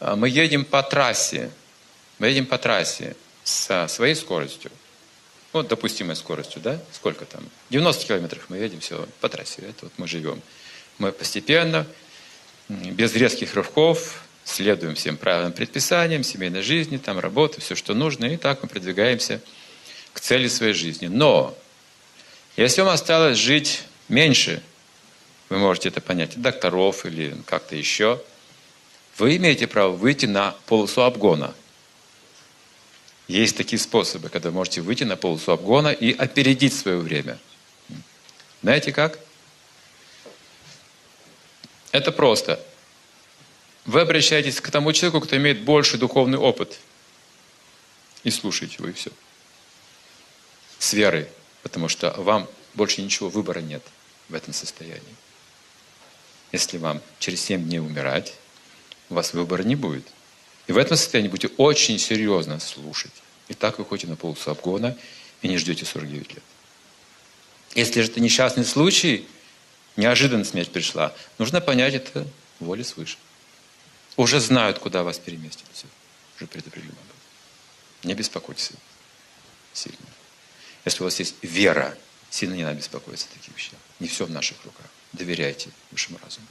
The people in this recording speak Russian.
а, мы едем по трассе, мы едем по трассе со своей скоростью, вот допустимой скоростью, да, сколько там, 90 километров мы едем все по трассе, это вот мы живем. Мы постепенно, без резких рывков, следуем всем правилам, предписаниям, семейной жизни, там работы, все, что нужно, и так мы продвигаемся к цели своей жизни. Но если вам осталось жить меньше, вы можете это понять докторов или как-то еще, вы имеете право выйти на полосу обгона. Есть такие способы, когда вы можете выйти на полосу обгона и опередить свое время. Знаете как? Это просто. Вы обращаетесь к тому человеку, кто имеет больший духовный опыт. И слушаете его, и все. С верой. Потому что вам больше ничего выбора нет в этом состоянии. Если вам через 7 дней умирать, у вас выбора не будет. И в этом состоянии будете очень серьезно слушать. И так вы ходите на полосу обгона и не ждете 49 лет. Если же это несчастный случай, неожиданно смерть пришла, нужно понять это воле свыше. Уже знают, куда вас переместят. Все. Уже предопределено было. Не беспокойтесь сильно. Если у вас есть вера, сильно не надо беспокоиться о таких вещах. Не все в наших руках. Доверяйте высшему разуму.